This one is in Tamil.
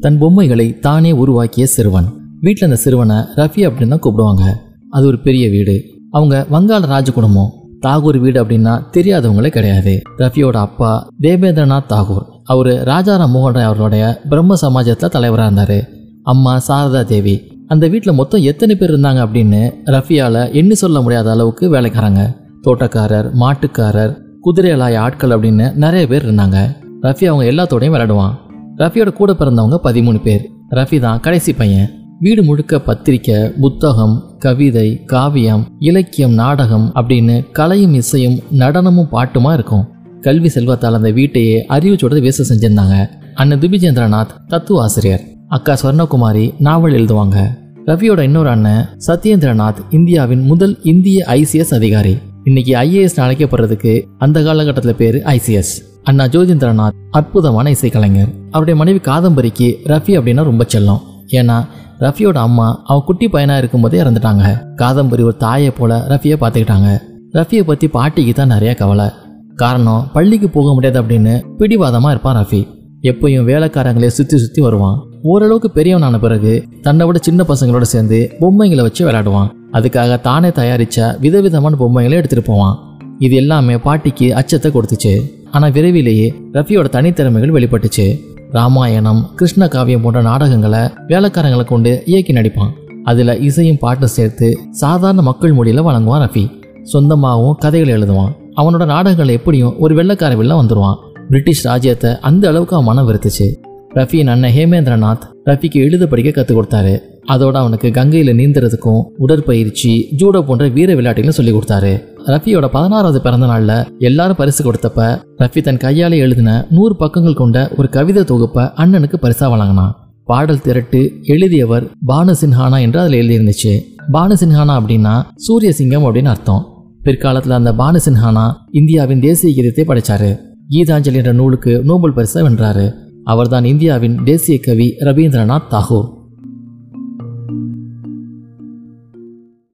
தன் பொம்மைகளை தானே உருவாக்கிய சிறுவன். வீட்டில் அந்த சிறுவனை ரஃபி அப்படின்னு தான் கூப்பிடுவாங்க. அது ஒரு பெரிய வீடு. அவங்க வங்காள ராஜ குடும்பம் தாகூர் வீடு அப்படின்னா தெரியாதவங்களே கிடையாது. ரஃபியோட அப்பா தேவேந்திரநாத் தாகூர். அவர் ராஜாராம் மோகன் ராய் அவர்களுடைய பிரம்ம சமாஜத்தில் தலைவராக இருந்தார். அம்மா சாரதா தேவி. அந்த வீட்டில் மொத்தம் எத்தனை பேர் இருந்தாங்க அப்படின்னு ரஃபியால் எண்ணி சொல்ல முடியாத அளவுக்கு வேலைக்காரங்க. தோட்டக்காரர் மாட்டுக்காரர் குதிரையலாய ஆட்கள் அப்படின்னு நிறைய பேர் இருந்தாங்க. ரஃபி அவங்க எல்லாத்தோடையும் விளையாடுவான். ரஃபியோட கூட பிறந்தவங்க பதிமூணு பேர். ரஃபி தான் கடைசி பையன். வீடு முழுக்க பத்திரிக்கை புத்தகம் கவிதை காவியம் இலக்கியம் நாடகம் அப்படின்னு கலையும் இசையும் நடனமும் பாட்டுமா இருக்கும். கல்வி செல்வத்தால் அந்த வீட்டையே அறிவுச்சோட வேச செஞ்சிருந்தாங்க. அண்ணன் துபிஜேந்திரநாத் தத்துவ ஆசிரியர். அக்கா ஸ்வர்ணகுமாரி நாவல் எழுதுவாங்க. ரவியோட இன்னொரு அண்ணன் சத்யேந்திரநாத் இந்தியாவின் முதல் இந்திய ஐசிஎஸ் அதிகாரி. இன்னைக்கு ஐஏஎஸ் அழைக்கப்படுறதுக்கு அந்த காலகட்டத்தில் பேர் ஐசிஎஸ் அண்ணா ஜோதிந்திரநாத் அற்புதமான இசைக்கலைஞர். அவருடைய மனைவி காதம்பரிக்கு ரஃபி அப்படின்னா ரொம்ப செல்லம். ஏன்னா ரஃபியோட அம்மா அவன் குட்டி பையனாக இருக்கும்போதே இறந்துட்டாங்க. காதம்பரி ஒரு தாயை போல ரஃபியை பார்த்துக்கிட்டாங்க. ரஃபியை பற்றி பாட்டிக்கு தான் நிறைய கவலை. காரணம் பள்ளிக்கு போக முடியாது அப்படின்னு பிடிவாதமாக இருப்பான் ரஃபி. எப்பயும் வேலைக்காரங்களே சுற்றி சுற்றி வருவான். ஓரளவுக்கு பெரியவனான பிறகு தன்னை விட சின்ன பசங்களோட சேர்ந்து பொம்மைங்களை வச்சு விளையாடுவான். அதுக்காக தானே தயாரித்த விதவிதமான பொம்மைகளை எடுத்துகிட்டு போவான். இது எல்லாமே பாட்டிக்கு அச்சத்தை கொடுத்துச்சு. ஆனால் விரைவிலேயே ரஃபியோட தனித்திறமைகள் வெளிப்பட்டுச்சு. ராமாயணம் கிருஷ்ண காவியம் போன்ற நாடகங்களை வேலைக்காரங்களை கொண்டு இயக்கி நடிப்பான். அதில் இசையும் பாட்டும் சேர்த்து சாதாரண மக்கள் மொழியில் வழங்குவான் ரஃபி. சொந்தமாகவும் கதைகள் எழுதுவான். அவனோட நாடகங்கள் எப்படியும் ஒரு வெள்ளக்கார வில்ல வந்துடுவான் பிரிட்டிஷ் ராஜ்யத்தை அந்த அளவுக்கு அவன் மனம் வெறுத்துச்சு. ரஃபியின் அண்ணன் ஹேமேந்திரநாத் ரஃபிக்கு எழுத படிக்க கற்றுக் கொடுத்தாரு. அதோட அவனுக்கு கங்கையில் நீந்துறதுக்கும் உடற்பயிற்சி ஜூடோ போன்ற வீர விளையாட்டுகளும் சொல்லி கொடுத்தாரு. ரஃபியோட பதினாறாவது பிறந்த நாளில் எல்லாரும் பரிசு கொடுத்தப்ப ரஃபி தன் கையாலே எழுதின நூறு பக்கங்கள் கொண்ட ஒரு கவிதை தொகுப்பை அண்ணனுக்கு பரிசா வழங்கினான். பாடல் திரட்டு எழுதியவர் பானு சின்ஹானா என்று அதில் எழுதியிருந்துச்சு. பானு சின்ஹானா அப்படின்னா சூரிய சிங்கம் அப்படின்னு அர்த்தம். பிற்காலத்தில் அந்த பானு சின்ஹானா இந்தியாவின் தேசிய கீதத்தை படைச்சாரு. கீதாஞ்சலி என்ற நூலுக்கு நோபல் பரிசை வென்றாரு. அவர்தான் இந்தியாவின் தேசிய கவி ரவீந்திரநாத் தாகூர்.